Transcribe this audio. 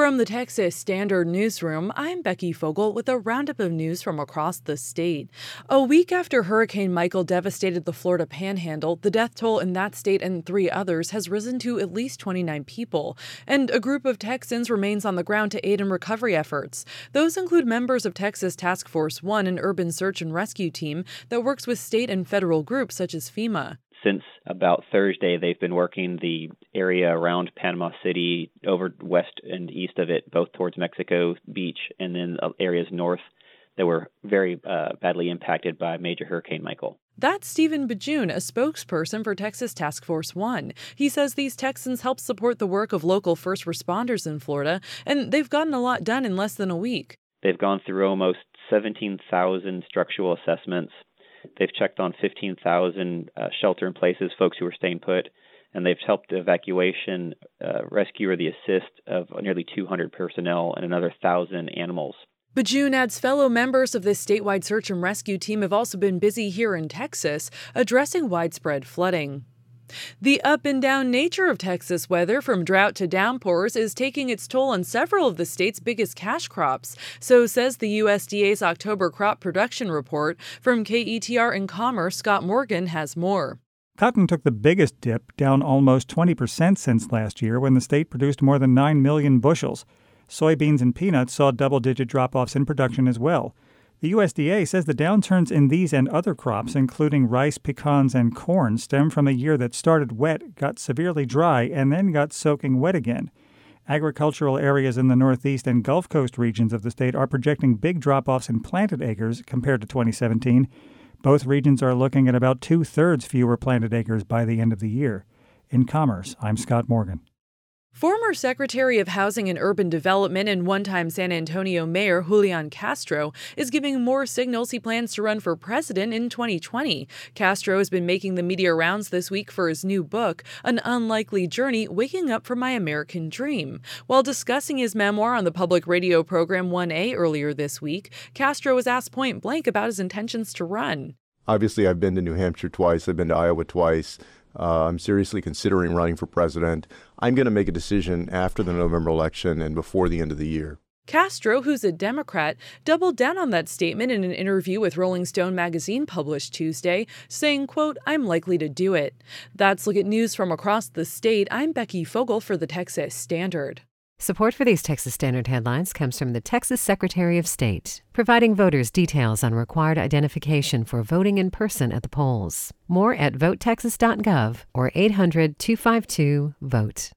From the Texas Standard Newsroom, I'm Becky Fogel with a roundup of news from across the state. A week after Hurricane Michael devastated the Florida panhandle, the death toll in that state and three others has risen to at least 29 people, and a group of Texans remains on the ground to aid in recovery efforts. Those include members of Texas Task Force 1, an urban search and rescue team that works with state and federal groups such as FEMA since about Thursday, they've been working the area around Panama City, over west and east of it, both towards Mexico Beach and then areas north that were very uh, badly impacted by Major Hurricane Michael. That's Stephen Bajun, a spokesperson for Texas Task Force One. He says these Texans help support the work of local first responders in Florida, and they've gotten a lot done in less than a week. They've gone through almost 17,000 structural assessments, They've checked on 15,000 uh, shelter in places, folks who are staying put, and they've helped evacuation, uh, rescue, or the assist of nearly 200 personnel and another 1,000 animals. Bajun adds fellow members of this statewide search and rescue team have also been busy here in Texas addressing widespread flooding. The up and down nature of Texas weather, from drought to downpours, is taking its toll on several of the state's biggest cash crops, so says the USDA's October crop production report. From KETR in Commerce, Scott Morgan has more. Cotton took the biggest dip, down almost 20% since last year when the state produced more than 9 million bushels. Soybeans and peanuts saw double digit drop offs in production as well. The USDA says the downturns in these and other crops, including rice, pecans, and corn, stem from a year that started wet, got severely dry, and then got soaking wet again. Agricultural areas in the Northeast and Gulf Coast regions of the state are projecting big drop offs in planted acres compared to 2017. Both regions are looking at about two thirds fewer planted acres by the end of the year. In Commerce, I'm Scott Morgan. Former Secretary of Housing and Urban Development and one time San Antonio Mayor Julian Castro is giving more signals he plans to run for president in 2020. Castro has been making the media rounds this week for his new book, An Unlikely Journey Waking Up from My American Dream. While discussing his memoir on the public radio program 1A earlier this week, Castro was asked point blank about his intentions to run. Obviously, I've been to New Hampshire twice, I've been to Iowa twice. Uh, I'm seriously considering running for president. I'm going to make a decision after the November election and before the end of the year. Castro, who's a Democrat, doubled down on that statement in an interview with Rolling Stone magazine published Tuesday, saying, quote, I'm likely to do it. That's Look at News from across the state. I'm Becky Fogel for the Texas Standard. Support for these Texas Standard headlines comes from the Texas Secretary of State, providing voters details on required identification for voting in person at the polls. More at votetexas.gov or 800 252 VOTE.